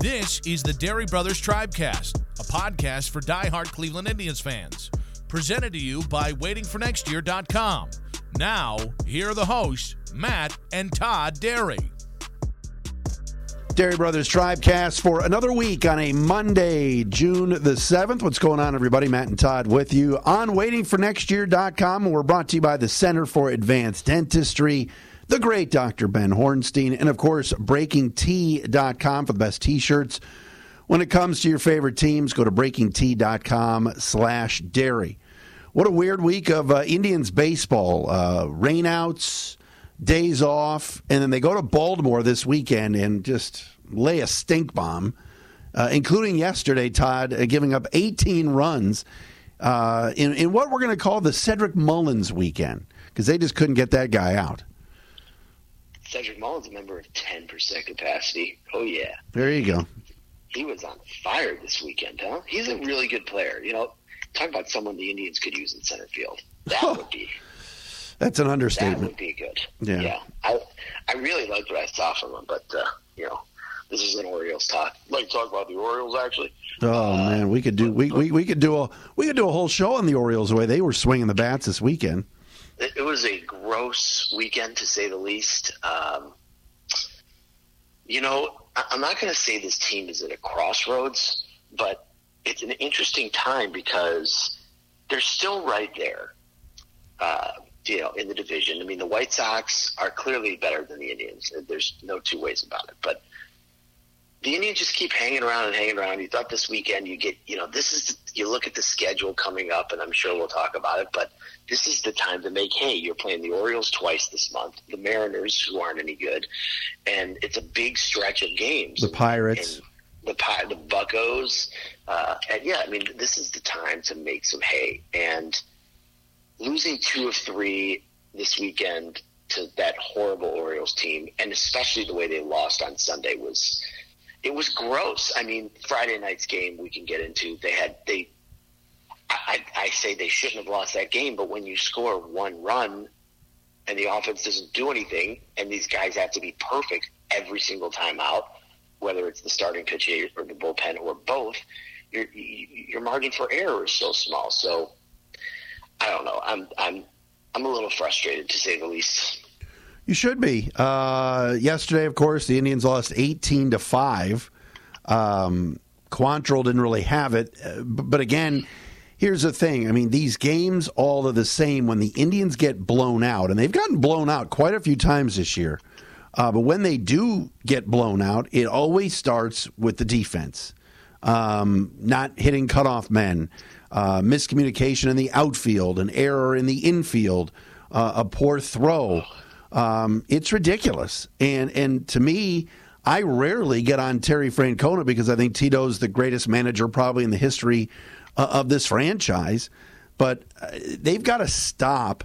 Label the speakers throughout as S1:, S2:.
S1: This is the Dery Brothers Tribecast, a podcast for die-hard Cleveland Indians fans. Presented to you by WaitingForNextYear.com. Now, here are the hosts, Matt and Todd Dery.
S2: Dery Brothers Tribecast for another week on a Monday, June the 7th. What's going on, everybody? Matt and Todd with you on waitingfornextyear.com. And we're brought to you by the Center for Advanced Dentistry, the great Dr. Ben Hornstein, and of course, breakingt.com for the best t-shirts. When it comes to your favorite teams, go to breakingt.com slash dery. What a weird week of uh, Indians baseball. Uh, rainouts, days off, and then they go to Baltimore this weekend and just lay a stink bomb, uh, including yesterday, Todd, uh, giving up 18 runs uh, in, in what we're going to call the Cedric Mullins weekend because they just couldn't get that guy out.
S3: Cedric Mullins, a member of 10% capacity. Oh, yeah.
S2: There you go.
S3: He was on fire this weekend, huh? He's a really good player. You know, talk about someone the Indians could use in center field. That would be.
S2: That's an understatement.
S3: That would be good.
S2: Yeah.
S3: I I really liked what I saw from him, but uh, you know, this is an Orioles talk. I'd like to talk about the Orioles actually.
S2: Oh man, we could do we, we, we could do a we could do a whole show on the Orioles the way they were swinging the bats this weekend.
S3: It, it was a gross weekend to say the least. Um, you know, I, I'm not going to say this team is at a crossroads, but it's an interesting time because they're still right there. Uh, you know, in the division. I mean, the White Sox are clearly better than the Indians. There's no two ways about it. But the Indians just keep hanging around and hanging around. You thought this weekend you get, you know, this is you look at the schedule coming up, and I'm sure we'll talk about it. But this is the time to make hay. You're playing the Orioles twice this month, the Mariners, who aren't any good, and it's a big stretch of games.
S2: The Pirates.
S3: And the the Buckos, uh, and yeah, I mean, this is the time to make some hay. And losing two of three this weekend to that horrible Orioles team, and especially the way they lost on Sunday was it was gross. I mean, Friday night's game we can get into. They had they. I, I say they shouldn't have lost that game, but when you score one run and the offense doesn't do anything, and these guys have to be perfect every single time out, whether it's the starting pitcher or the bullpen or both, your your margin for error is so small. So I don't know. I'm I'm I'm a little frustrated to say the least.
S2: You should be. Uh, yesterday, of course, the Indians lost eighteen to five. Um, Quantrill didn't really have it, uh, but again, here's the thing. I mean, these games all are the same. When the Indians get blown out, and they've gotten blown out quite a few times this year, uh, but when they do get blown out, it always starts with the defense, um, not hitting cutoff men, uh, miscommunication in the outfield, an error in the infield, uh, a poor throw. Um, it's ridiculous, and and to me, I rarely get on Terry Francona because I think Tito's the greatest manager probably in the history uh, of this franchise. But uh, they've got to stop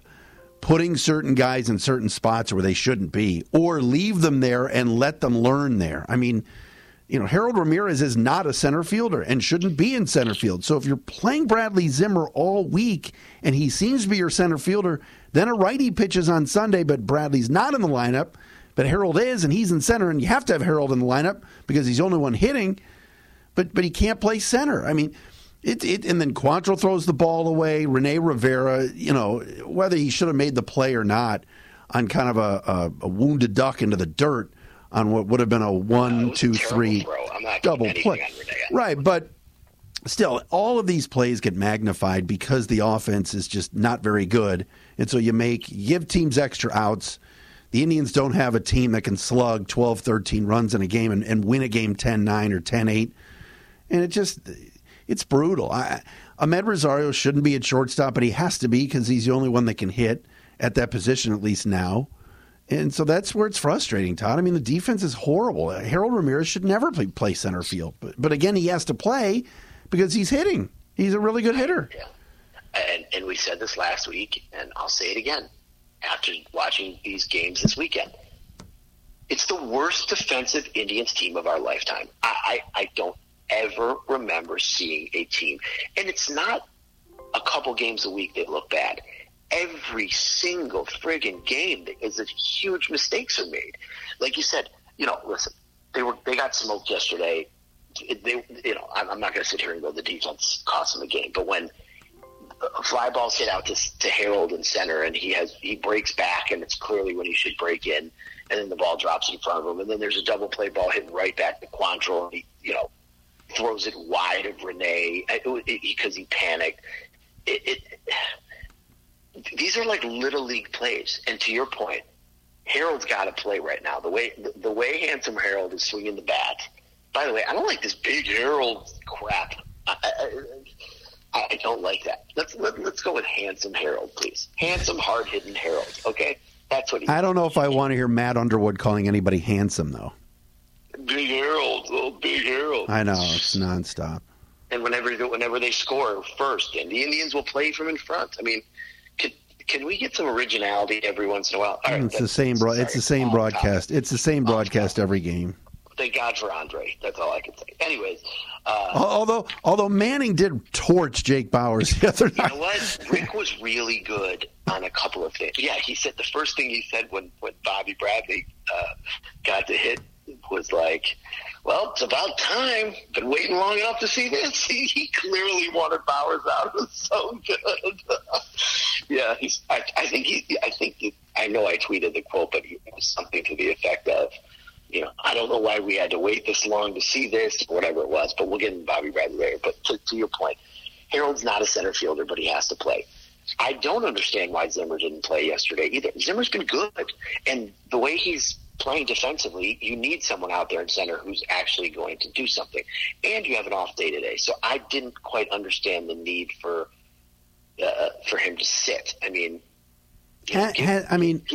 S2: putting certain guys in certain spots where they shouldn't be, or leave them there and let them learn there. I mean, you know, Harold Ramirez is not a center fielder and shouldn't be in center field. So if you're playing Bradley Zimmer all week and he seems to be your center fielder, then a righty pitches on Sunday, but Bradley's not in the lineup, but Harold is, and he's in center, and you have to have Harold in the lineup because he's the only one hitting, but but he can't play center. I mean, it, it and then Quantrill throws the ball away. Rene Rivera, you know, whether he should have made the play or not, on kind of a, a, a wounded duck into the dirt on what would have been a
S3: Uh,
S2: one,
S3: it was a
S2: two, three
S3: throw. I'm not
S2: double play. Right, but still, all of these plays get magnified because the offense is just not very good. And so you make you give teams extra outs. The Indians don't have a team that can slug 12, 13 runs in a game and, and win a game 10 9 or 10 8. And it just, it's brutal. I, Amed Rosario shouldn't be at shortstop, but he has to be because he's the only one that can hit at that position, at least now. And so that's where it's frustrating, Todd. I mean, the defense is horrible. Harold Ramirez should never play, play center field. But, but again, he has to play because he's hitting. He's a really good hitter.
S3: Yeah. And, and we said this last week, and I'll say it again after watching these games this weekend. It's the worst defensive Indians team of our lifetime. I, I, I don't ever remember seeing a team, and it's not a couple games a week that look bad. Every single friggin' game is a huge mistakes are made. Like you said, you know, listen, they were they got smoked yesterday. They, you know, I'm not going to sit here and go the defense cost them a game, but when fly balls hit out to, to Harold in center, and he has he breaks back, and it's clearly when he should break in, and then the ball drops in front of him, and then there's a double play ball hitting right back to Quantrill, and he you know throws it wide of Rene because he panicked. It, it, these are like little league plays, and to your point, Harold's got to play right now. The way the, the way handsome Harold is swinging the bat. By the way, I don't like this big Harold crap. I, I, I don't like that. Let's let, us let us go with handsome Harold, please. Handsome, hard hitting Harold. Okay, that's what he.
S2: I don't know if I want to hear Matt Underwood calling anybody handsome though.
S3: Big Harold, oh big Harold.
S2: I know it's nonstop.
S3: And whenever whenever they score first, and the Indians will play from in front. I mean, can, can we get some originality every once in a while?
S2: Right, it's the same. Bro- it's the same broadcast. It's the same broadcast every game.
S3: Thank God for Andre. That's all I can say. Anyways, uh,
S2: although although Manning did torch Jake Bauers the other
S3: night. You know what? Rick was really good on a couple of things. Yeah, he said the first thing he said when when Bobby Bradley uh, got to hit was like, "Well, it's about time. Been waiting long enough to see this." He, he clearly wanted Bauers out. It was so good. yeah, he's. I, I think he. I think he, I know I tweeted the quote, but it was something to the effect of, you know, I don't know why we had to wait this long to see this, or whatever it was. But we'll get in Bobby Bradley later. But to, to your point, Harold's not a center fielder, but he has to play. I don't understand why Zimmer didn't play yesterday either. Zimmer's been good, and the way he's playing defensively, you need someone out there in center who's actually going to do something. And you have an off day today, so I didn't quite understand the need for uh, for him to sit. I mean,
S2: ha, ha, I mean,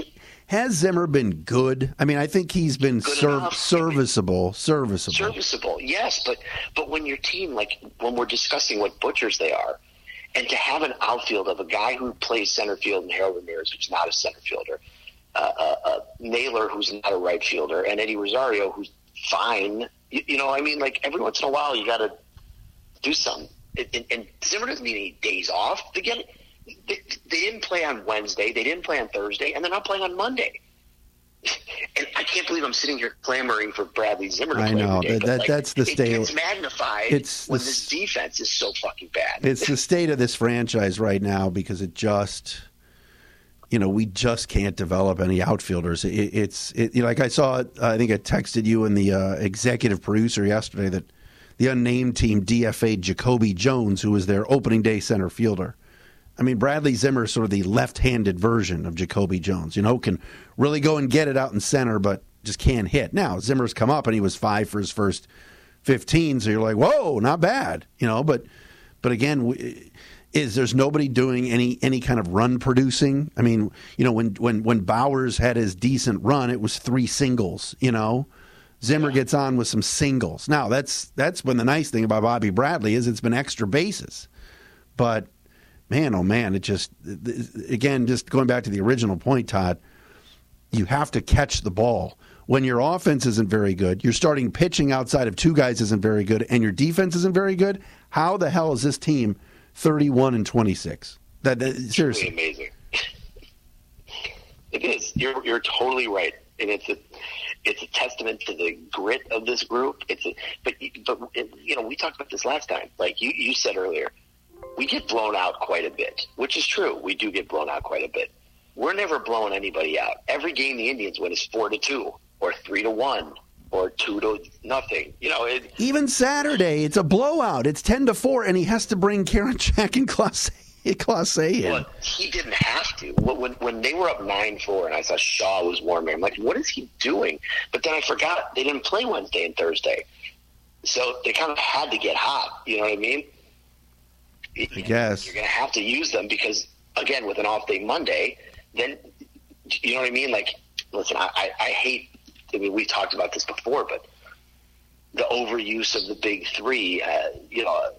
S2: has Zimmer been good? I mean, I think he's been ser- serviceable, serviceable,
S3: serviceable. Yes, but but when your team, like when we're discussing what butchers they are, and to have an outfield of a guy who plays center field and Harold Ramirez, who's not a center fielder, uh, uh, uh, Naylor, who's not a right fielder, and Eddie Rosario, who's fine. You, you know, I mean, like every once in a while, you got to do something. And, and Zimmer doesn't need any days off. They get they, they didn't play on Wednesday. They didn't play on Thursday, and they're not playing on Monday. And I can't believe I'm sitting here clamoring for Bradley Zimmer to
S2: I
S3: play
S2: know that,
S3: like,
S2: that's the state.
S3: It gets magnified
S2: it's
S3: when
S2: the,
S3: this defense is so fucking bad.
S2: It's the state of this franchise right now because it just you know, we just can't develop any outfielders. It, it's it, you know, like I saw. I think I texted you and the uh, executive producer yesterday that the unnamed team DFA Jacoby Jones, who was their opening day center fielder. I mean, Bradley Zimmer is sort of the left-handed version of Jacoby Jones. You know, can really go and get it out in center, but just can't hit. Now Zimmer's come up and he was five for his first fifteen, so you're like, whoa, not bad. You know, but but again. We, is there's nobody doing any any kind of run producing. I mean, you know, when when when Bauers had his decent run, it was three singles. You know, Zimmer gets on with some singles. Now that's that's been the nice thing about Bobby Bradley is it's been extra bases, but man, oh man, it just again just going back to the original point, Todd. You have to catch the ball. When your offense isn't very good, your starting pitching outside of two guys isn't very good, and your defense isn't very good. How the hell is this team 31 and 26. That, that seriously
S3: really amazing. it is. You're you're totally right, and it's a it's a testament to the grit of this group. It's a, but but you know we talked about this last time. Like you you said earlier, we get blown out quite a bit, which is true. We do get blown out quite a bit. We're never blowing anybody out. Every game the Indians win is four to two or three to one or two to nothing. You know, it,
S2: even Saturday, it's a blowout. It's ten to four, and he has to bring Karinchak and In.
S3: Well, he didn't have to. When when they were up nine four, and I saw Shaw was warming, I'm like, what is he doing? But then I forgot they didn't play Wednesday and Thursday, so they kind of had to get hot. You know what I mean?
S2: I guess
S3: you're going to have to use them because again, with an off day Monday, then you know what I mean. Like, listen, I, I, I hate I mean, we talked about this before, but the overuse of the big three, uh, you know,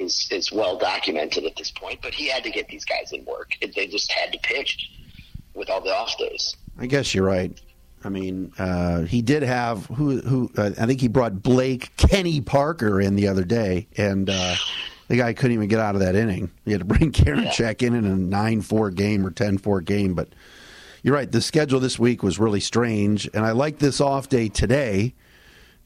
S3: is is well documented at this point. But he had to get these guys in work. They just had to pitch with all the off days.
S2: I guess you're right. I mean, uh, he did have who who uh, I think he brought Blake Kenny Parker in the other day, and uh, the guy couldn't even get out of that inning. He had to bring Karinchak in in a 9 4 game or 10 4 game. But you're right, the schedule this week was really strange. And I like this off day today,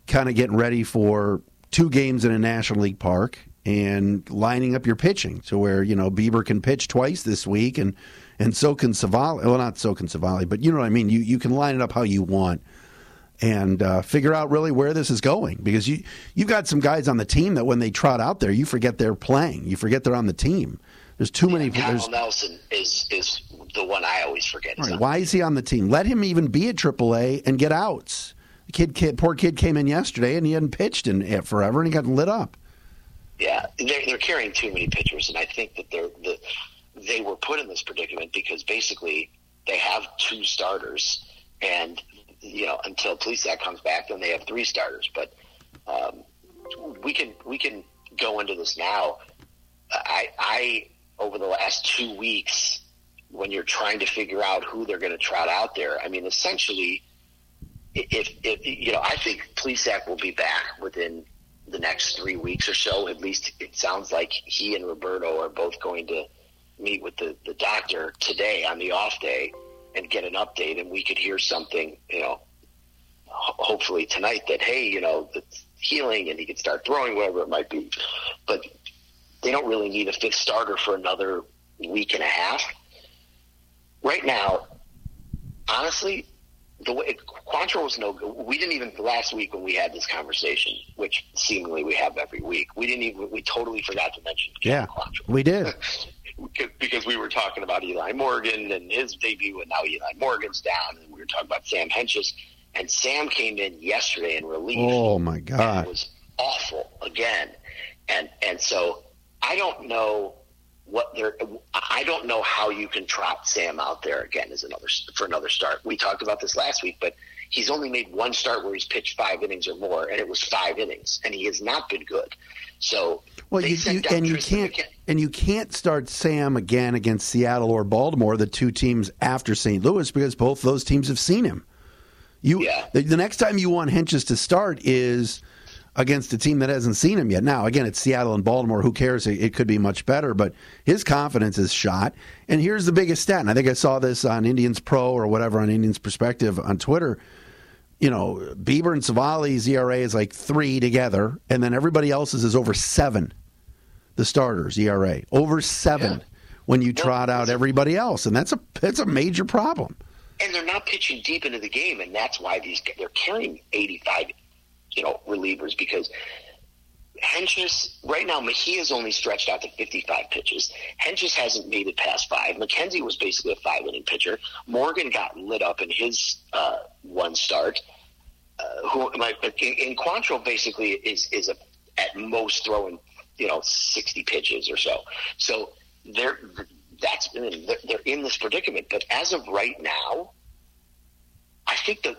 S2: kind of getting ready for two games in a National League park and lining up your pitching to where, you know, Bieber can pitch twice this week and, and so can Civale. Well, not so can Civale, but you know what I mean? You, you can line it up how you want and uh, figure out really where this is going because you you've got some guys on the team that when they trot out there, you forget they're playing, you forget they're on the team. There's too yeah, many.
S3: Kyle Nelson is is the one I always forget.
S2: Right, why is he on the team? Let him even be at AAA and get outs. The kid, kid, poor kid came in yesterday and he hadn't pitched in forever and he got lit up.
S3: Yeah, they're, they're carrying too many pitchers, and I think that they're the, they were put in this predicament because basically they have two starters and you know, until Plesac comes back, then they have three starters. But um, we can we can go into this now. I, I over the last two weeks, when you're trying to figure out who they're going to trot out there, I mean, essentially, if, if you know, I think Plesac will be back within the next three weeks or so. At least it sounds like he and Roberto are both going to meet with the, the doctor today on the off day and get an update, and we could hear something, you know, hopefully tonight that hey, you know, it's healing and he can start throwing, whatever it might be. But they don't really need a fifth starter for another week and a half. Right now, honestly, the way Quantrill was no good. We didn't even last week when we had this conversation, which seemingly we have every week. We didn't even. We totally forgot to mention.
S2: Yeah,
S3: Quantrill.
S2: we did.
S3: because we were talking about Eli Morgan and his debut, and now Eli Morgan's down, and we were talking about Sam Hentges, and Sam came in yesterday in relief.
S2: Oh my God,
S3: it was awful again, and and so I don't know what they're. I don't know how you can trot Sam out there again as another for another start. We talked about this last week, but he's only made one start where he's pitched five innings or more, and it was five innings, and he has not been good. So
S2: well, you, you and you can't and you can't start Sam again against Seattle or Baltimore, the two teams after St. Louis, because both those teams have seen him. You
S3: yeah.
S2: the, the next time you want Hentges to start is against a team that hasn't seen him yet. Now, again, it's Seattle and Baltimore. Who cares? It, could be much better, but his confidence is shot. And here's the biggest stat. And I think I saw this on Indians Pro or whatever on Indians Perspective on Twitter you know, Bieber and Civale's ERA is like three together, and then everybody else's is over seven. The starters ERA over seven yeah. when you trot out everybody else, and that's a that's a major problem.
S3: And they're not pitching deep into the game, and that's why these they're carrying eighty five, you know, relievers because Hentges right now Mejia's only stretched out to 55 pitches. Hentges hasn't made it past five. McKenzie was basically a five inning pitcher. Morgan got lit up in his uh, one start. Uh, who my in Quantrill basically is is a at most throwing you know 60 pitches or so. So they're that's they're in this predicament. But as of right now, I think that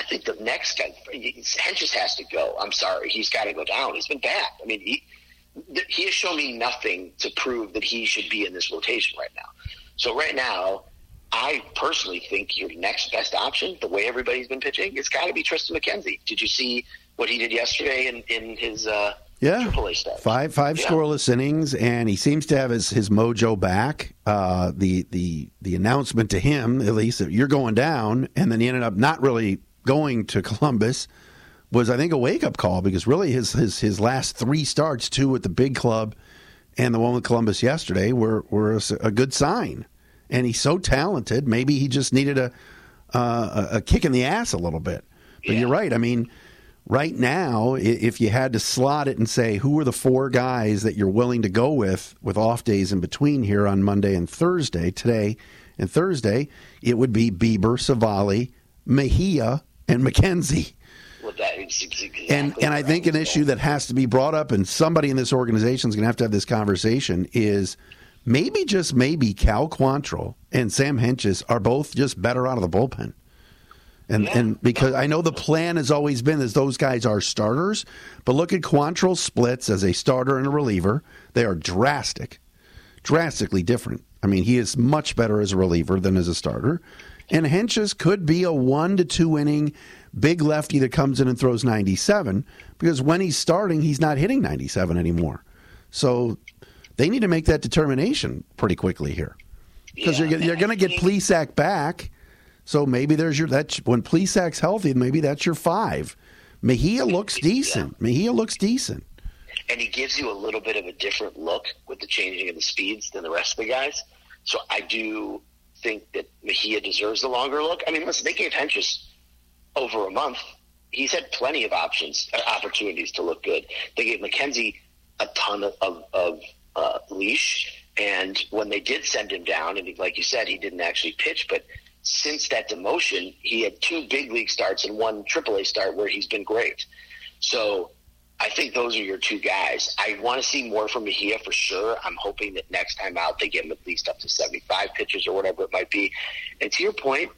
S3: I think the next guy, Hentges has to go. I'm sorry, he's got to go down. He's been bad. I mean, he he has shown me nothing to prove that he should be in this rotation right now. So right now, I personally think your next best option, the way everybody's been pitching, it's got to be Tristan McKenzie. Did you see what he did yesterday in in his uh,
S2: yeah, five five yeah. scoreless innings, and he seems to have his, his mojo back. Uh, the the the announcement to him, at least, that you're going down, and then he ended up not really going to Columbus was I think a wake up call because really his his his last three starts, two with the big club and the one with Columbus yesterday, were were a, a good sign. And he's so talented. Maybe he just needed a uh, a kick in the ass a little bit. But yeah. you're right. I mean, right now, if you had to slot it and say who are the four guys that you're willing to go with with off days in between here on Monday and Thursday, today and Thursday, it would be Bieber, Civale, Mejia, and McKenzie.
S3: Well, that exactly
S2: and and I think an issue that has to be brought up, and somebody in this organization is going to have to have this conversation, is maybe just maybe Cal Quantrill and Sam Hentges are both just better out of the bullpen. And yeah. and because I know the plan has always been that those guys are starters, but look at Quantrill's splits as a starter and a reliever. They are drastic, drastically different. I mean, he is much better as a reliever than as a starter. And Hentges could be a one to two inning big lefty that comes in and throws 97 because when he's starting, he's not hitting 97 anymore. So they need to make that determination pretty quickly here because
S3: Yeah,
S2: you're, you're going to get Plesac back. So maybe there's your that when Plesac's healthy, maybe that's your five. Mejia looks decent. Mejia looks decent.
S3: and he gives you a little bit of a different look with the changing of the speeds than the rest of the guys. So I do think that Mejia deserves the longer look. I mean, listen, they gave Hentges over a month. He's had plenty of options, uh, opportunities to look good. They gave McKenzie a ton of, of, of uh, leash, and when they did send him down, and he, like you said, he didn't actually pitch, but since that demotion, he had two big league starts and one AAA start where he's been great. So I think those are your two guys. I want to see more from Mejia for sure. I'm hoping that next time out they get him at least up to 75 pitches or whatever it might be. And to your point,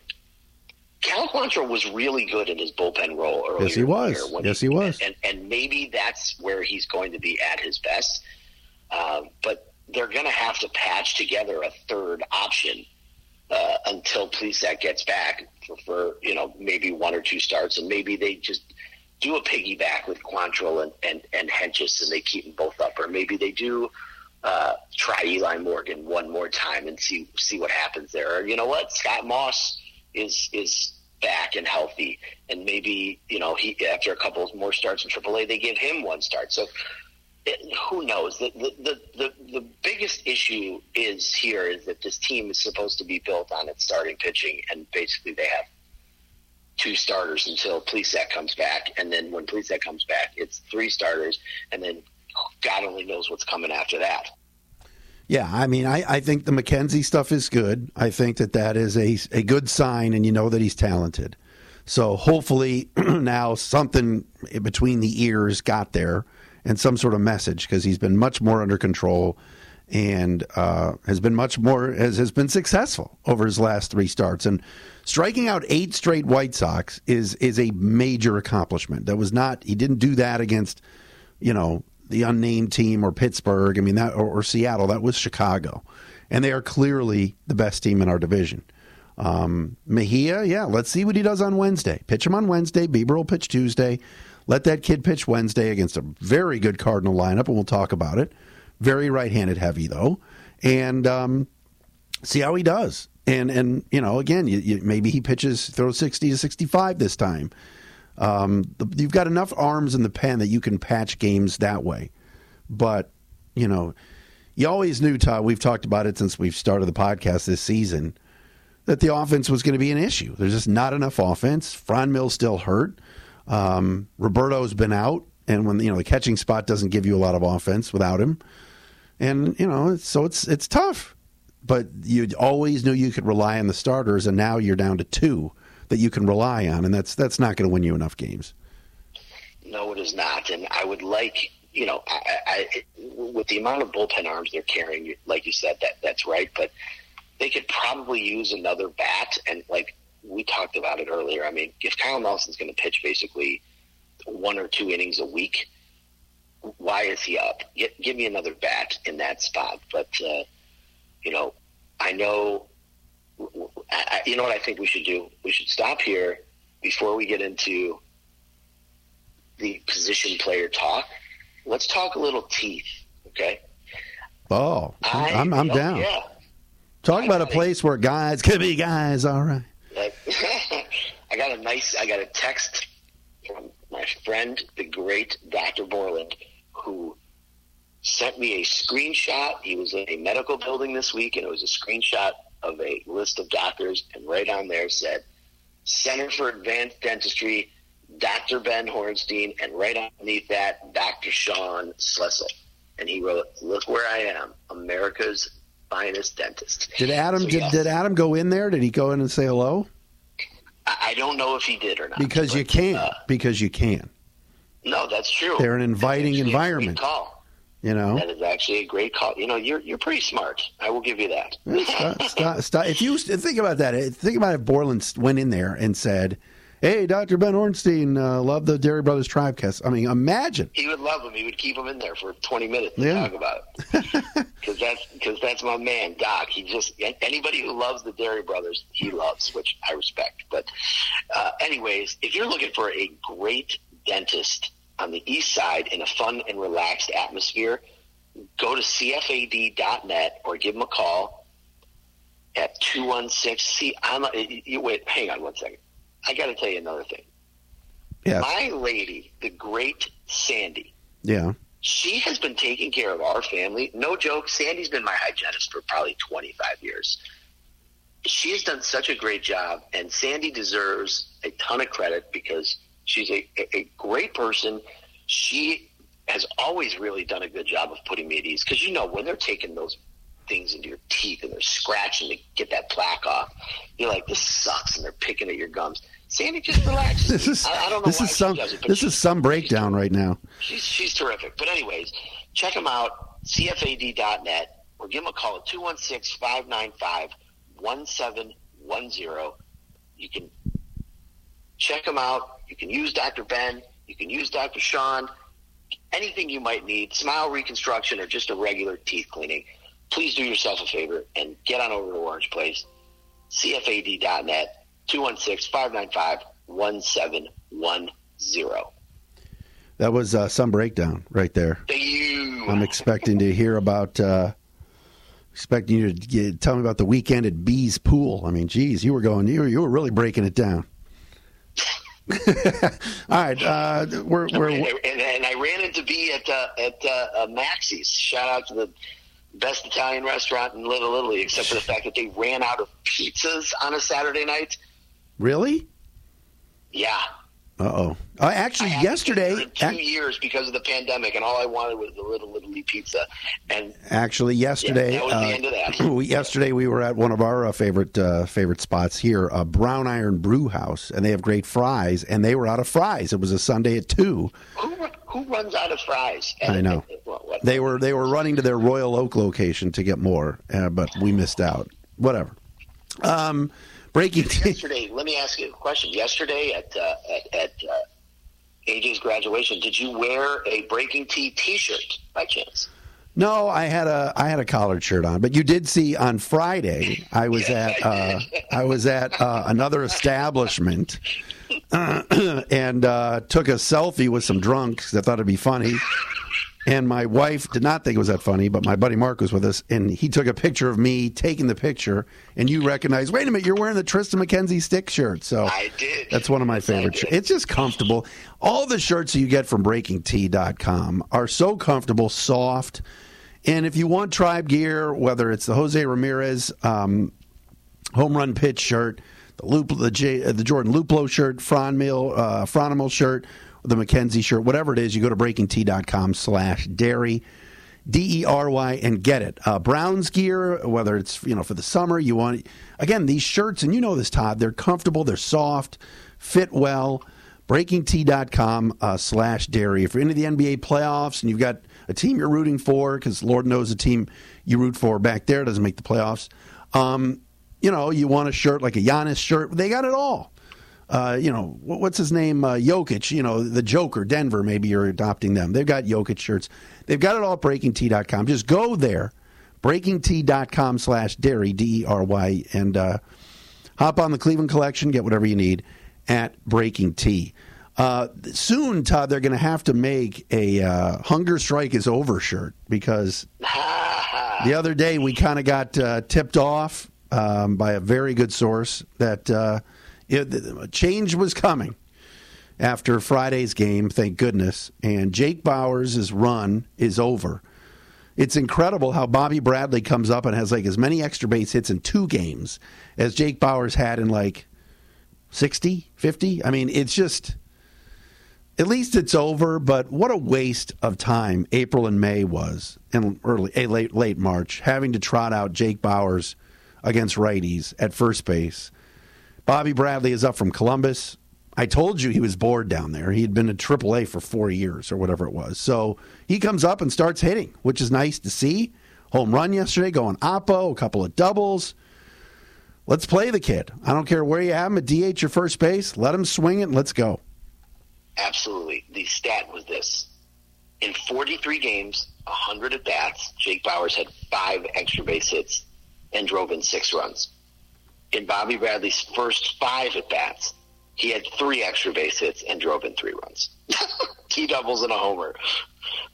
S3: Cal Quantrill was really good in his bullpen role earlier.
S2: Yes, he was. Yes, he was.
S3: And, and maybe that's where he's going to be at his best. Um, but they're going to have to patch together a third option uh, until Plesac gets back for, for you know maybe one or two starts, and maybe they just do a piggyback with Quantrill and and, and Hentges, and they keep them both up, or maybe they do uh, try Eli Morgan one more time and see see what happens there. Or you know what, Scott Moss is is back and healthy, and maybe you know he after a couple more starts in AAA, they give him one start. So it, who knows? The the the the biggest issue is here is that this team is supposed to be built on its starting pitching, and basically they have two starters until Plesac comes back, and then when Plesac comes back, it's three starters, and then God only knows what's coming after that.
S2: Yeah, I mean, I, I think the McKenzie stuff is good. I think that that is a, a good sign, and you know that he's talented. So hopefully now something between the ears got there and some sort of message because he's been much more under control and uh, has been much more has, has been successful over his last three starts and striking out eight straight White Sox is is a major accomplishment. That was not he didn't do that against you know the unnamed team or Pittsburgh. I mean that or, or Seattle. That was Chicago, and they are clearly the best team in our division. Um, Mejia, yeah, let's see what he does on Wednesday. Pitch him on Wednesday. Bieber will pitch Tuesday. Let that kid pitch Wednesday against a very good Cardinal lineup, and we'll talk about it. Very right-handed heavy though, and um, see how he does. And and you know, again, you, you, maybe he pitches throws sixty to sixty-five this time. Um, you've got enough arms in the pen that you can patch games that way. But you know, you always knew, Todd. We've talked about it since we've started the podcast this season that the offense was going to be an issue. There's just not enough offense. Franmil's still hurt. Um, Roberto's been out, and when you know the catching spot doesn't give you a lot of offense without him, and you know so it's it's tough. But you always knew you could rely on the starters, and now you're down to two that you can rely on, and that's that's not going to win you enough games.
S3: No, it is not. And I would like, you know, I, I, with the amount of bullpen arms they're carrying, like you said, that that's right. But they could probably use another bat. And like we talked about it earlier, I mean, if Kyle Nelson's going to pitch basically one or two innings a week, why is he up? Get, give me another bat in that spot. But uh, you know, I know. I, you know what I think we should do? We should stop here before we get into the position player talk. Let's talk a little teeth, okay?
S2: Oh,
S3: I-
S2: I'm I'm
S3: oh,
S2: down.
S3: Yeah.
S2: Talk
S3: I
S2: about a
S3: it.
S2: place where guys can be guys. All right.
S3: Like, I got a nice, I got a text from my friend, the great Dr. Borland, who sent me a screenshot. He was in a medical building this week, and it was a screenshot of a list of doctors, and right on there said, Center for Advanced Dentistry, Dr. Ben Hornstein, and right underneath that, Dr. Sean Slessel. And he wrote, Look where I am, America's finest dentist.
S2: Did Adam
S3: So,
S2: did,
S3: yes,
S2: did Adam go in there? Did he go in and say hello?
S3: I don't know if he did or not.
S2: Because you can.
S3: uh,
S2: because you can.
S3: No, that's true.
S2: They're an inviting environment.
S3: call.
S2: You know.
S3: That is actually a great call. You know, you're you're pretty smart. I will give you that.
S2: stop, stop, stop. If you think about that, think about if Borland went in there and said, "Hey, Doctor Ben Hornstein, uh, love the Dery Brothers Tribecast." I mean, imagine.
S3: He would love him. He would keep him in there for 20 minutes to
S2: Yeah.
S3: talk about it. Because that's because that's my man, Doc. He just anybody who loves the Dery Brothers, he loves, which I respect. But uh, anyways, if you're looking for a great dentist on the east side in a fun and relaxed atmosphere, go to cfad.net or give them a call at 216. See, I'm, you, wait, hang on one second. I got to tell you another thing.
S2: Yes.
S3: My lady, the great Sandy,
S2: Yeah.
S3: she has been taking care of our family. No joke. Sandy's been my hygienist for probably 25 years. She has done such a great job, and Sandy deserves a ton of credit because she's a, a, great person. She has always really done a good job of putting me at ease because you know when they're taking those things into your teeth and they're scratching to get that plaque off, you're like, this sucks, and they're picking at your gums. Sandy just relaxes.
S2: This is
S3: I, I don't know
S2: this
S3: why
S2: is
S3: she
S2: some
S3: does it,
S2: this
S3: she-
S2: is some breakdown right now.
S3: She's, she's terrific. But anyways, check them out, cfad.net, or give them a call at 216-595-1710. You can check them out. You can use Dr. Ben. You can use Dr. Sean. Anything you might need, smile reconstruction or just a regular teeth cleaning, please do yourself a favor and get on over to Orange Place, cfad.net, 216-595-1710.
S2: That was uh, some breakdown right there.
S3: Thank you.
S2: I'm expecting to hear about. Uh, expecting you to get, tell me about the weekend at Bees Pool. I mean, geez, you were going. You were, you were really breaking it down. All right, uh, we're
S3: and,
S2: we're
S3: and, and I ran into B at uh, at uh, uh, Maxie's. Shout out to the best Italian restaurant in Little Italy, except for the fact that they ran out of pizzas on a Saturday night.
S2: really.
S3: Yeah,
S2: Uh oh. Uh, actually, yesterday,
S3: two
S2: ac-
S3: years because of the pandemic, and all I wanted was a Little Italy pizza. And
S2: actually, yesterday,
S3: Yeah, that was the
S2: uh,
S3: end of that.
S2: we, yesterday we were at one of our uh, favorite uh, favorite spots here, uh, Brown Iron Brew House, and they have great fries. And they were out of fries. It was a Sunday at two.
S3: who who runs out of fries?
S2: I know.
S3: What?
S2: They were they were running to their Royal Oak location to get more, uh, but we missed out. Whatever. Um, breaking.
S3: yesterday. Let me ask you a question. Yesterday at uh, at, at uh, AJ's graduation, did you wear a BreakingT T-shirt by chance?
S2: No, I had a I had a collared shirt on, but you did see on Friday I was
S3: Yes,
S2: at
S3: I
S2: uh. I was at uh, another establishment uh, and uh, took a selfie with some drunks. I thought it'd be funny, and my wife did not think it was that funny, but my buddy Mark was with us, and he took a picture of me taking the picture, and you recognize, Wait a minute, you're wearing the Tristan McKenzie stick shirt. So
S3: I did.
S2: that's one of my favorite. shirts. It's just comfortable. All the shirts that you get from BreakingT.com are so comfortable, soft. And if you want tribe gear, whether it's the Jose Ramirez um, home run pitch shirt, the Lup, the, J, uh, the Jordan Luplow shirt, Fron Mill, uh, Franmil shirt, the McKenzie shirt, whatever it is, you go to BreakingT.com slash dery. D E R Y and get it. Uh, Browns gear, whether it's you know for the summer, you want again these shirts, and you know this, Todd. They're comfortable, they're soft, fit well. BreakingT.com uh, slash dery. If you're into the NBA playoffs and you've got a team you're rooting for, because Lord knows the team you root for back there doesn't make the playoffs. Um, you know, you want a shirt like a Giannis shirt. They got it all uh, you know, what- what's his name? Uh, Jokic, you know, the Joker, Denver, maybe you're adopting them. They've got Jokic shirts. They've got it all at breakingt.com. Just go there, breakingt.com slash dery, D E R Y, and uh, hop on the Cleveland collection, get whatever you need at BreakingT. Uh, soon, Todd, they're going to have to make a uh, Hunger Strike is Over shirt because the other day we kind of got uh, tipped off um, by a very good source that uh, it, change was coming after Friday's game, thank goodness. And Jake Bauers' run is over. It's incredible how Bobby Bradley comes up and has like as many extra base hits in two games as Jake Bauers had in like 60, 50. I mean, it's just at least it's over, but what a waste of time April and May was and early eh, late late March having to trot out Jake Bauers against righties at first base. Bobby Bradley is up from Columbus. I told you he was bored down there. He had been at AAA for four years or whatever it was. So he comes up and starts hitting, which is nice to see. Home run yesterday, going oppo, a couple of doubles. Let's play the kid. I don't care where you have him at DH or first base. Let him swing it and let's go.
S3: Absolutely. The stat was this. In 43 games, 100 at bats, Jake Bauers had five extra base hits and drove in six runs. In Bobby Bradley's first five at bats, he had three extra base hits and drove in three runs. Two doubles and a homer.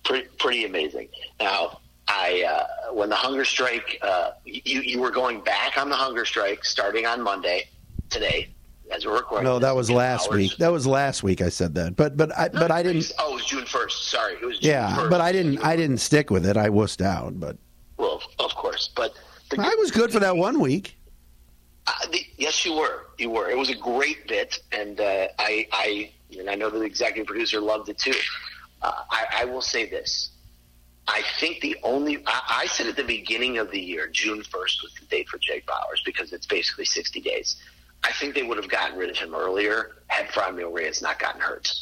S3: Pretty, pretty amazing. Now, I uh, when the hunger strike, uh, you you were going back on the hunger strike starting on Monday today as we're recording.
S2: No, that was last
S3: hours.
S2: week. That was last week. I said that, but but I but I didn't.
S3: Oh, it was June first. Sorry, it was June
S2: Yeah,
S3: 1st.
S2: but I didn't. I didn't stick with it. I wussed out, but
S3: Well, of course, but the,
S2: I was good for that one week.
S3: Uh, the, yes, you were. You were. It was a great bit, and uh, I, I, and I know the executive producer loved it too. Uh, I, I will say this: I think the only I, I said at the beginning of the year, June first was the date for Jake Bauers because it's basically sixty days. I think they would have gotten rid of him earlier had Franmil Reyes not gotten hurt.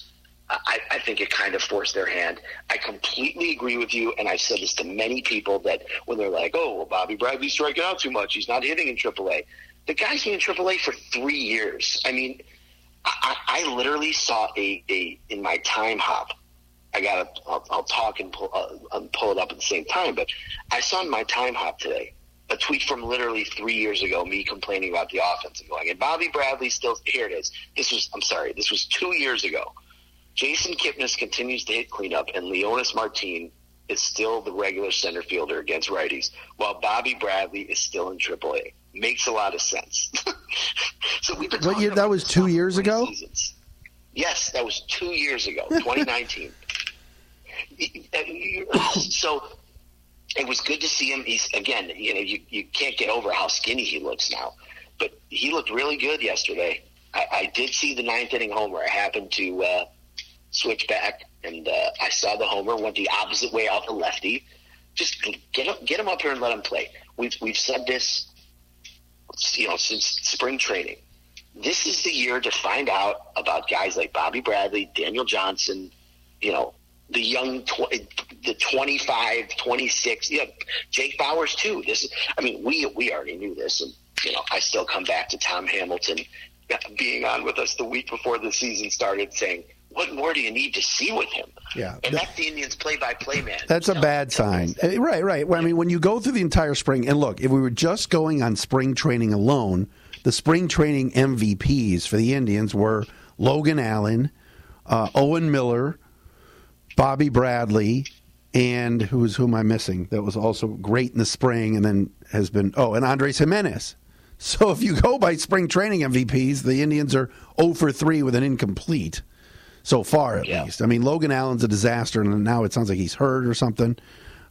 S3: I, I think it kind of forced their hand. I completely agree with you, and I've said this to many people that when they're like, "Oh, well, Bobby Bradley's striking out too much. He's not hitting in AAA." The guy's been in AAA for three years. I mean, I, I literally saw a, a in my time hop. I got to I'll, I'll talk and pull, uh, pull it up at the same time, but I saw in my time hop today a tweet from literally three years ago, me complaining about the offense and going, and Bobby Bradley still here it is. This was I'm sorry, this was two years ago. Jason Kipnis continues to hit cleanup, and Leonys Martin is still the regular center fielder against righties, while Bobby Bradley is still in AAA. Makes a lot of sense. so we've been
S2: What year- that was two years ago?
S3: Seasons. Yes, that was two years ago, 2019. so it was good to see him. He's again, you know, you, you can't get over how skinny he looks now, but he looked really good yesterday. I, I did see the ninth inning homer. I happened to uh, switch back, and uh, I saw the homer. Went the opposite way out the lefty. Just get him, get him up here and let him play. We've we've said this, you know, since spring training. This is the year to find out about guys like Bobby Bradley, Daniel Johnson, you know, the young, tw- the 25, 26, yeah, Jake Bauers too. This, is, I mean, we we already knew this, and you know, I still come back to Tom Hamilton being on with us the week before the season started, saying, "What more do you need to see with him?"
S2: Yeah.
S3: and that's the Indians' play-by-play man.
S2: That's a bad sign.
S3: that.
S2: Right, right. Well, I mean, when you go through the entire spring, and look, if we were just going on spring training alone, the spring training MVPs for the Indians were Logan Allen, uh, Owen Miller, Bobby Bradley, and who's who am I missing? That was also great in the spring, and then has been oh, and Andres Gimenez. So if you go by spring training MVPs, the Indians are 0 for 3 with an incomplete so far, at
S3: Yeah.
S2: least. I mean, Logan Allen's a disaster, and now it sounds like he's hurt or something,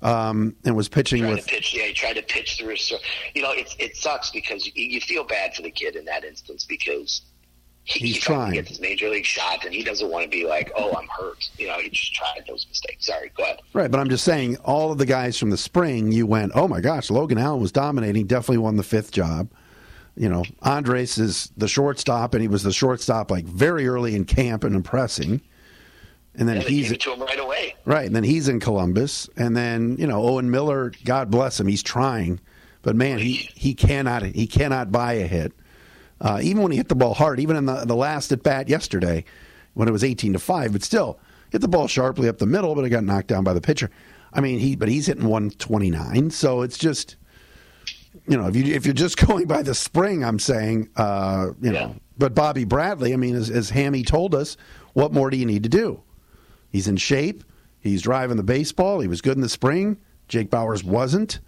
S2: um, and was pitching
S3: Trying
S2: with.
S3: to pitch, yeah, he tried to pitch through his. You know, it it sucks because you, you feel bad for the kid in that instance because he,
S2: He's trying.
S3: gets his major league shot and he doesn't want to be like, oh, I'm hurt. You know, he just tried those mistakes. Sorry, go ahead.
S2: Right, but I'm just saying, all of the guys from the spring, you went, oh my gosh, Logan Allen was dominating, definitely won the fifth job. You know, Andres is the shortstop, and he was the shortstop like very early in camp and impressing. And then
S3: Yeah,
S2: he's
S3: to him right away.
S2: Right, and then he's in Columbus, and then you know Owen Miller. God bless him, he's trying, but man, he he cannot he cannot buy a hit. Uh, even when he hit the ball hard, even in the the last at bat yesterday, when it was eighteen to five, but still hit the ball sharply up the middle, but it got knocked down by the pitcher. I mean, he but he's hitting one twenty nine, so it's just you know if you if you're just going by the spring, I'm saying uh, you
S3: Yeah.
S2: know. But Bobby Bradley, I mean, as, as Hammy told us, what more do you need to do? He's in shape. He's driving the baseball. He was good in the spring. Jake Bauers wasn't.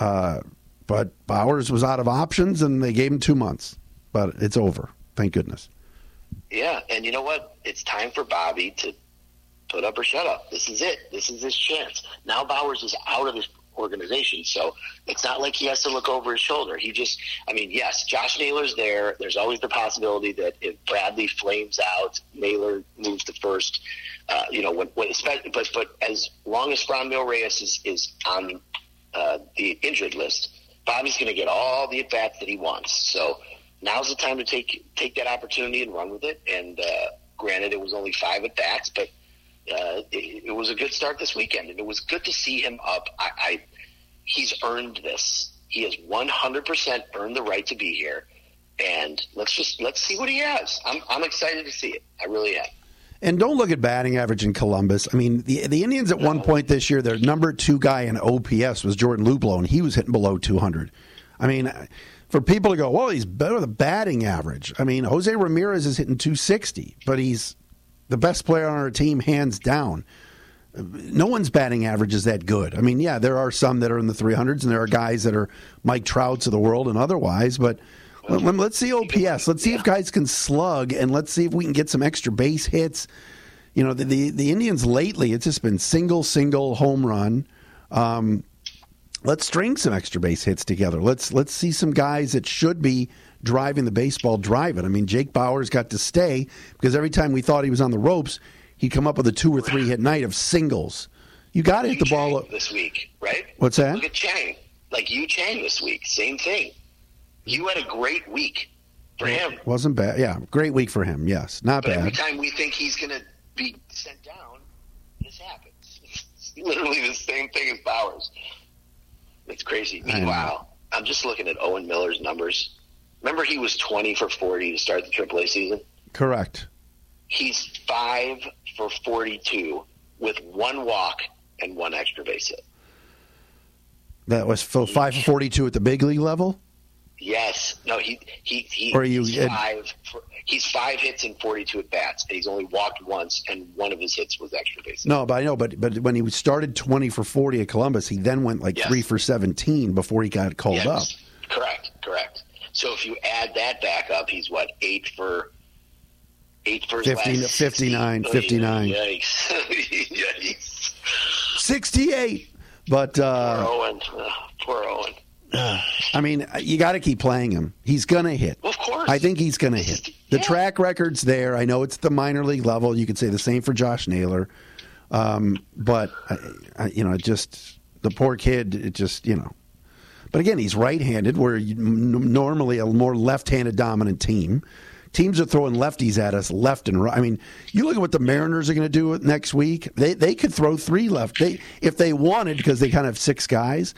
S2: Uh, but Bauers was out of options, and they gave him two months. But it's over. Thank goodness.
S3: Yeah, and you know what? It's time for Bobby to put up or shut up. This is it. This is his chance. Now Bauers is out of this organization, so it's not like he has to look over his shoulder. He just, I mean, yes, Josh Naylor's there. There's always the possibility that if Bradley flames out, Naylor moves to first. Uh, you know, when, when but but as long as Franmil Reyes is is on uh, the injured list, Bobby's going to get all the at bats that he wants. So now's the time to take take that opportunity and run with it. And uh, granted, it was only five at bats, but uh, it, it was a good start this weekend, and it was good to see him up. I, I he's earned this. He has 100% earned the right to be here, and let's just let's see what he has. I'm I'm excited to see it. I really am.
S2: And don't look at batting average in Columbus. I mean, the the Indians at one point this year, their number two guy in OPS was Jordan Luplow, and he was hitting below 200. I mean, for people to go, well, he's better than batting average. I mean, Jose Ramirez is hitting 260, but he's the best player on our team, hands down. no one's batting average is that good. I mean, yeah, there are some that are in the 300s, and there are guys that are Mike Trouts of the world and otherwise, but. Let, us see OPS. Let's see if guys can slug, and let's see if we can get some extra base hits. You know, the the, the Indians lately, it's just been single, single home run. Um, let's string some extra base hits together. Let's let's see some guys that should be driving the baseball driving. I mean, Jake Bauers got to stay because every time we thought he was on the ropes, he'd come up with a two or three hit night of singles. You got to hit the ball
S3: up. this week, right?
S2: What's that?
S3: Look at Chang, like Yu Chang this week, same thing. You had a great week for him.
S2: Wasn't bad. Yeah, great week for him. Yes, not
S3: but
S2: bad.
S3: Every time we think he's going to be sent down, this happens. It's literally the same thing as Bauers. It's crazy. Meanwhile, I'm just looking at Owen Miller's numbers. Remember, he was 20 for 40 to start the AAA season.
S2: Correct.
S3: He's five for 42 with one walk and one extra base hit.
S2: That was five for 42 at the big league level.
S3: Yes. No. He he he.
S2: Or you,
S3: he's five. For, he's five hits and forty-two at bats, and he's only walked once, and one of his hits was extra base.
S2: No, but I know. But but when he started twenty for forty at Columbus, he then went like yes. three for seventeen before he got called yes. up.
S3: Correct. Correct. So if you add that back up, he's what eight for eight for
S2: 50, 59, 59.
S3: Yikes! Yikes!
S2: Sixty-eight. But uh,
S3: poor Owen. Oh, poor Owen.
S2: I mean, you got to keep playing him. He's going to hit.
S3: Of course.
S2: I think he's going to hit. The yeah. track record's there. I know it's the minor league level. You could say the same for Josh Naylor. Um, but, I, I, you know, just the poor kid, it just, you know. But again, he's right handed, where you, normally a more left handed dominant team. Teams are throwing lefties at us left and right. I mean, you look at what the Mariners are going to do next week. They they could throw three left. They if they wanted because they kind of have six guys.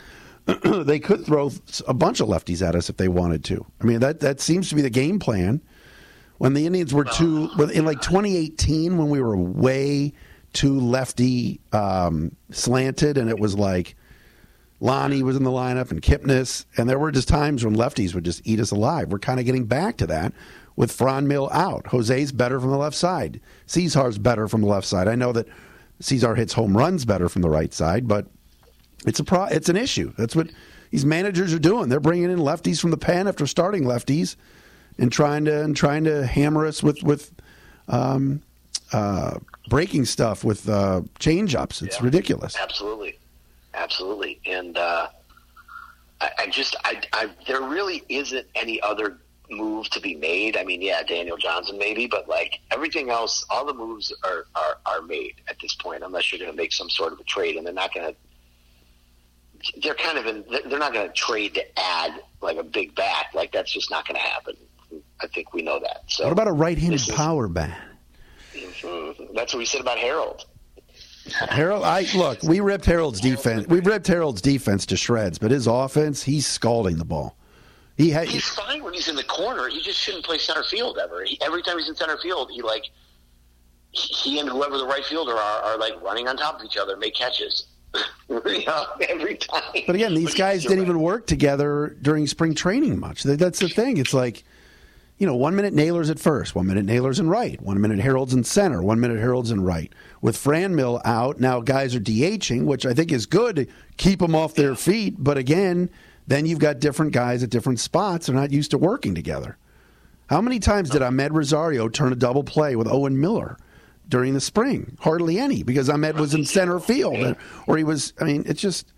S2: they could throw a bunch of lefties at us if they wanted to. I mean, that that seems to be the game plan. When the Indians were too in like 2018, when we were way too lefty um, slanted, and it was like Lonnie was in the lineup and Kipnis, and there were just times when lefties would just eat us alive. We're kind of getting back to that with Franmil out. Jose's better from the left side. Cesar's better from the left side. I know that Cesar hits home runs better from the right side, but it's a pro- it's an issue. That's what these managers are doing. They're bringing in lefties from the pen after starting lefties, and trying to and trying to hammer us with with um, uh, breaking stuff with uh, change ups. It's yeah, ridiculous.
S3: Absolutely, absolutely, and uh, I, I, just I, I there really isn't any other move to be made. I mean, yeah, Daniel Johnson maybe, but like everything else, all the moves are are, are made at this point, unless you're going to make some sort of a trade, and they're not going to they're kind of in. They're not going to trade to add like a big bat. Like that's just not going to happen. I think we know that. So
S2: what about a right-handed power bat?
S3: Mm-hmm. That's what we said about Harold.
S2: Harold, I look. We ripped Harold's defense. We ripped Harold's defense to shreds, but his offense, he's scalding the ball.
S3: He ha- he's fine when he's in the corner. He just shouldn't play center field ever. He, every time he's in center field, he like he and whoever the right fielder are are like running on top of each other, make catches. every time.
S2: But again, these but guys didn't right. even work together during spring training much. That's the thing. It's like, you know, one minute Naylor's at first, one minute Naylor's in right, one minute Harold's in center, one minute Harold's in right. With Franmil out, now guys are DHing, which I think is good to keep them off their feet. But again, then you've got different guys at different spots. They're not used to working together. How many times did Amed Rosario turn a double play with Owen Miller? during the spring. Hardly any because Amed was in center field, or he was. I mean, it's just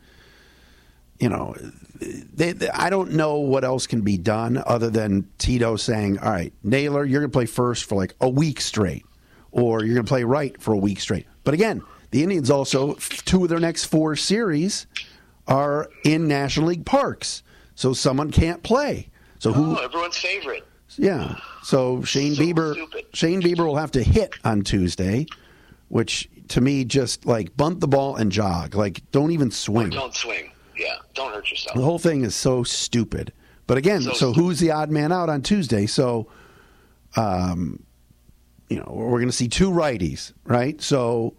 S2: you know, they, they, I don't know what else can be done other than Tito saying, "All right, Naylor, you're going to play first for like a week straight, or you're going to play right for a week straight." But again, the Indians also two of their next four series are in National League parks, so someone can't play. So who?
S3: Oh, everyone's favorite.
S2: Yeah. So Shane so Bieber, stupid. Shane Bieber will have to hit on Tuesday, which to me just like bunt the ball and jog. Like don't even swing.
S3: Or don't swing. Yeah. Don't hurt yourself.
S2: The whole thing is so stupid. But again, so, so who's the odd man out on Tuesday? So, um, you know, we're going to see two righties, right? So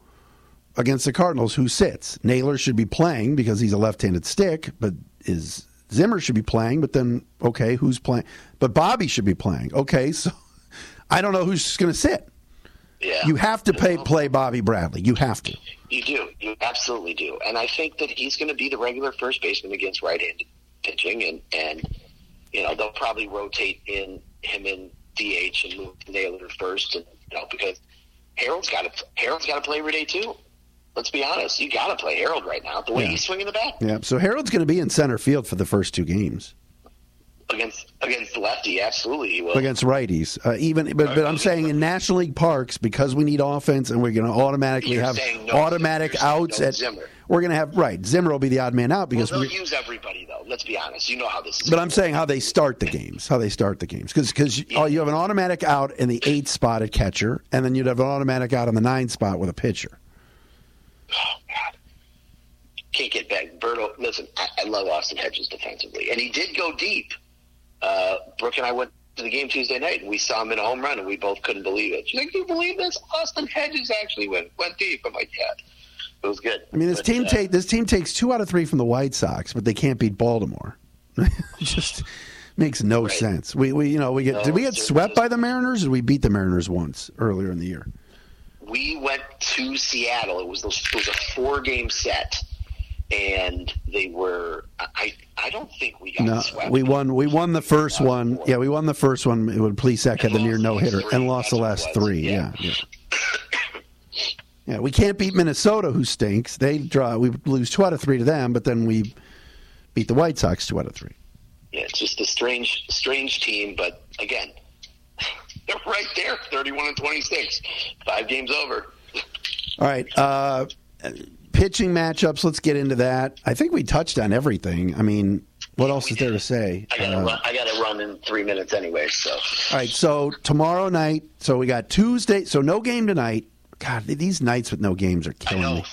S2: against the Cardinals, who sits? Naylor should be playing because he's a left-handed stick, but is Zimmer should be playing, but then okay, who's playing? But Bobby should be playing. Okay, so I don't know who's going to sit.
S3: Yeah.
S2: You have to pay, play Bobby Bradley. You have to.
S3: You do. You absolutely do. And I think that he's going to be the regular first baseman against right-handed pitching, and and you know they'll probably rotate in him in DH and move Naylor first, and you know because Harold's got to Harold's got to play every day too. Let's be honest. You got to play Harold right now. The way
S2: Yeah.
S3: he's swinging the bat
S2: Yeah. So Harold's going to be in center field for the first two games
S3: against against lefty, absolutely he will.
S2: against righties. Uh, even, but, but I'm saying in National League parks because we need offense and we're going to automatically
S3: You're
S2: have
S3: no
S2: automatic outs
S3: no
S2: at.
S3: Zimmer.
S2: We're going to have right. Zimmer will be the odd man out
S3: well,
S2: because
S3: they'll
S2: we.
S3: use everybody though. Let's be honest. You know how this is.
S2: But I'm saying how they start the games, how they start the games, because because oh, you have an automatic out in the eight spot at catcher, and then you'd have an automatic out in the nine spot with a pitcher.
S3: Oh God, can't get back. Berto, listen, I, I love Austin Hedges defensively, and he did go deep. Uh, Brooke and I went to the game Tuesday night, and we saw him in a home run, and we both couldn't believe it. She's like, "Do you believe this? Austin Hedges actually went went deep." I'm like, "Yeah, it was good."
S2: I mean, this
S3: But,
S2: team
S3: uh,
S2: take this team takes two out of three from the White Sox, but they can't beat Baltimore. it just makes no
S3: Right.
S2: sense. We, we you know we get
S3: No,
S2: did we get swept by the Mariners? or Did we beat the Mariners once earlier in the year?
S3: we went to Seattle. It was those, it was a four game set, and they were. I I don't think we got
S2: No,
S3: swept.
S2: we won. We won the first one. Yeah, we won the first one. It would Plesac had the near no hitter and lost the last three. Yeah,
S3: Yeah.
S2: yeah. Yeah, we can't beat Minnesota, who stinks. They draw. We lose two out of three to them, but then we beat the White Sox two out of three.
S3: Yeah, it's just a strange, strange team. But again, they're right there, thirty-one and twenty-six, five games over.
S2: All right. Uh, pitching matchups. Let's get into that. I think we touched on everything. I mean, what else is there to say?
S3: I gotta
S2: Uh,
S3: run. I gotta run in three minutes anyway. So
S2: all right. So tomorrow night. So we got Tuesday. So no game tonight. God, these nights with no games are killing me.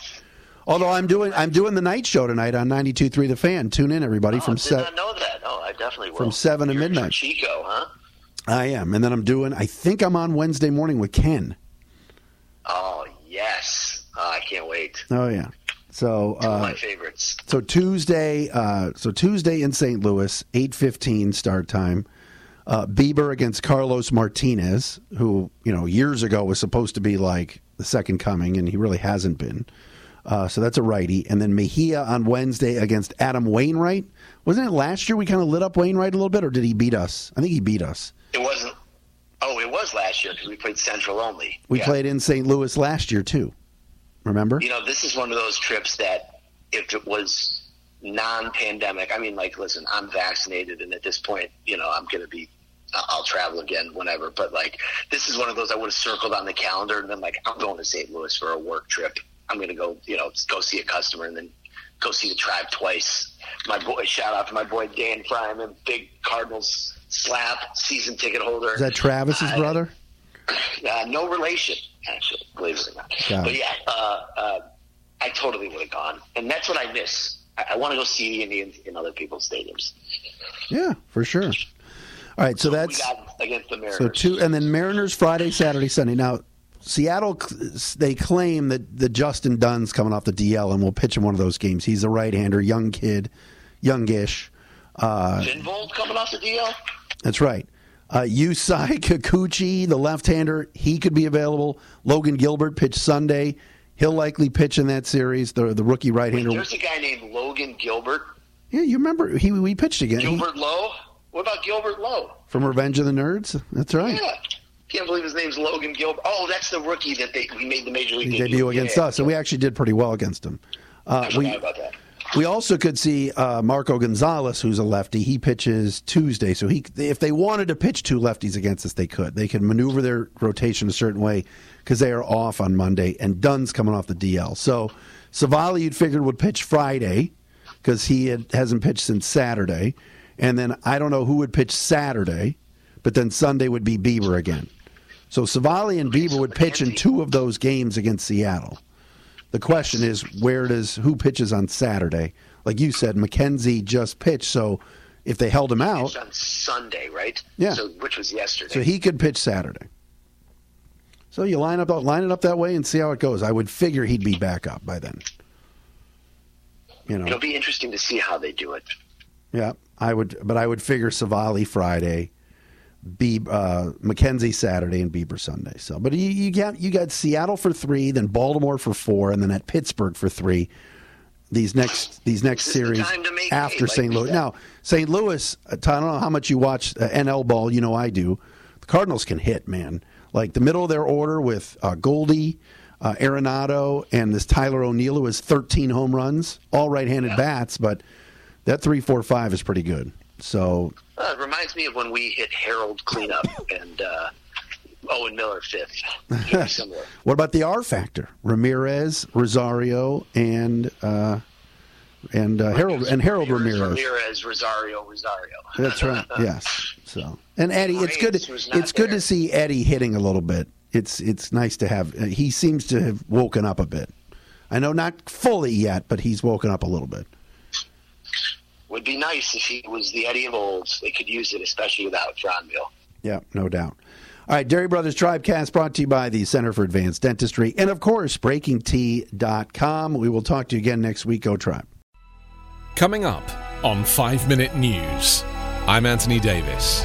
S2: Although I'm doing I'm doing the night show tonight on 92.3 The Fan. Tune in, everybody,
S3: Oh,
S2: from seven.
S3: not know that. Oh, I definitely will.
S2: From seven to
S3: You're
S2: midnight.
S3: Chico, huh?
S2: I am, and then I'm doing. I think I'm on Wednesday morning with Ken.
S3: Oh yes, oh, I can't wait.
S2: Oh yeah. So
S3: Two of
S2: uh,
S3: my favorites.
S2: so Tuesday, uh, so Tuesday in St. Louis, eight fifteen start time. Uh, Bieber against Carlos Martinez, who you know years ago was supposed to be like the second coming, and he really hasn't been. Uh, so that's a righty, and then Mejia on Wednesday against Adam Wainwright. Wasn't it last year we kind of lit up Wainwright a little bit, or did he beat us? I think he beat us.
S3: It wasn't. Oh, it was last year because we played Central only.
S2: We
S3: Yeah.
S2: played in St. Louis last year too. Remember?
S3: You know, this is one of those trips that if it was non-pandemic, I mean, like, listen, I'm vaccinated, and at this point, you know, I'm going to be, I'll travel again whenever. But like, this is one of those I would have circled on the calendar, and then like, I'm going to St. Louis for a work trip. I'm going to go, you know, go see a customer, and then go see the tribe twice. My boy, shout out to my boy Dan Fryman, big Cardinals slap season ticket holder.
S2: Is that Travis's
S3: Uh,
S2: brother?
S3: uh, no relation, actually, believe it or not.
S2: Got
S3: but
S2: it.
S3: yeah, uh, uh, I totally would have gone, and that's what I miss. I, I want to go see the Indians in other people's stadiums.
S2: Yeah, for sure. All right, so
S3: we
S2: that's
S3: against the Mariners.
S2: so two, and then Mariners Friday, Saturday, Sunday. Now, Seattle, they claim that the Justin Dunn's coming off the DL and will pitch in one of those games. He's a right-hander, young kid, youngish. Uh,
S3: coming off the DL.
S2: that's right. Uh, Yusei Kikuchi, the left-hander, he could be available. Logan Gilbert pitched Sunday. He'll likely pitch in that series. The the rookie right-hander.
S3: There's a guy named Logan Gilbert.
S2: Yeah, you remember he we pitched again
S3: Gilbert Lowe. What about Gilbert Lowe?
S2: from Revenge of the Nerds. That's right.
S3: Yeah. Can't believe his name's Logan Gilbert. Oh, that's the rookie that they he made the major league
S2: He debut against
S3: Yeah.
S2: us, and we actually did pretty well against him. Uh, we
S3: about that.
S2: we also could see uh, Marco Gonzalez, who's a lefty. He pitches Tuesday, so he if they wanted to pitch two lefties against us, they could. They could maneuver their rotation a certain way because they are off on Monday, and Dunn's coming off the DL. So Civale, you'd figured would pitch Friday because he had, hasn't pitched since Saturday, and then I don't know who would pitch Saturday, but then Sunday would be Bieber again. So Civale and Bieber would pitch in two of those games against Seattle. The question is, where does who pitches on Saturday? Like you said, McKenzie just pitched, so if they held him out,
S3: on Sunday, right?
S2: Yeah.
S3: So which was yesterday.
S2: so he could pitch Saturday. So you line up line it up that way and see how it goes. I would figure he'd be back up by then. You know,
S3: It'll be interesting to see how they do it.
S2: yeah, I would, but I would figure Civale Friday, Be- uh, McKenzie Saturday and Bieber Sunday. So, but you, you got you got Seattle for three, then Baltimore for four, and then at Pittsburgh for three. These next these next series after St. Louis. Now, St. Louis. I don't know how much you watch uh, NL ball. You know I do. The Cardinals can hit, man. Like the middle of their order with uh, Goldie, uh, Arenado, and this Tyler O'Neill who has 13 home runs, all right-handed yeah. bats, but that three, four, five is pretty good. So
S3: uh, it reminds me of when we hit Harold cleanup and uh, Owen Miller fifth.
S2: What about the R factor? Ramirez, Rosario, and uh, and uh, Harold and Harold Ramirez.
S3: Ramirez, Rosario, Rosario.
S2: That's right. Yes. So and Eddie, it's good. It's good to see Eddie hitting a little bit. It's it's nice to have. He seems to have woken up a bit. I know not fully yet, but he's woken up a little bit
S3: would be nice if he was the Eddie of old. They could use it, especially without Franmil.
S2: Yeah, no doubt. All right, Dery Brothers Tribecast brought to you by the Center for Advanced Dentistry and, of course, BreakingT.com. We will talk to you again next week. Go Tribe.
S4: Coming up on 5 Minute News, I'm Anthony Davis.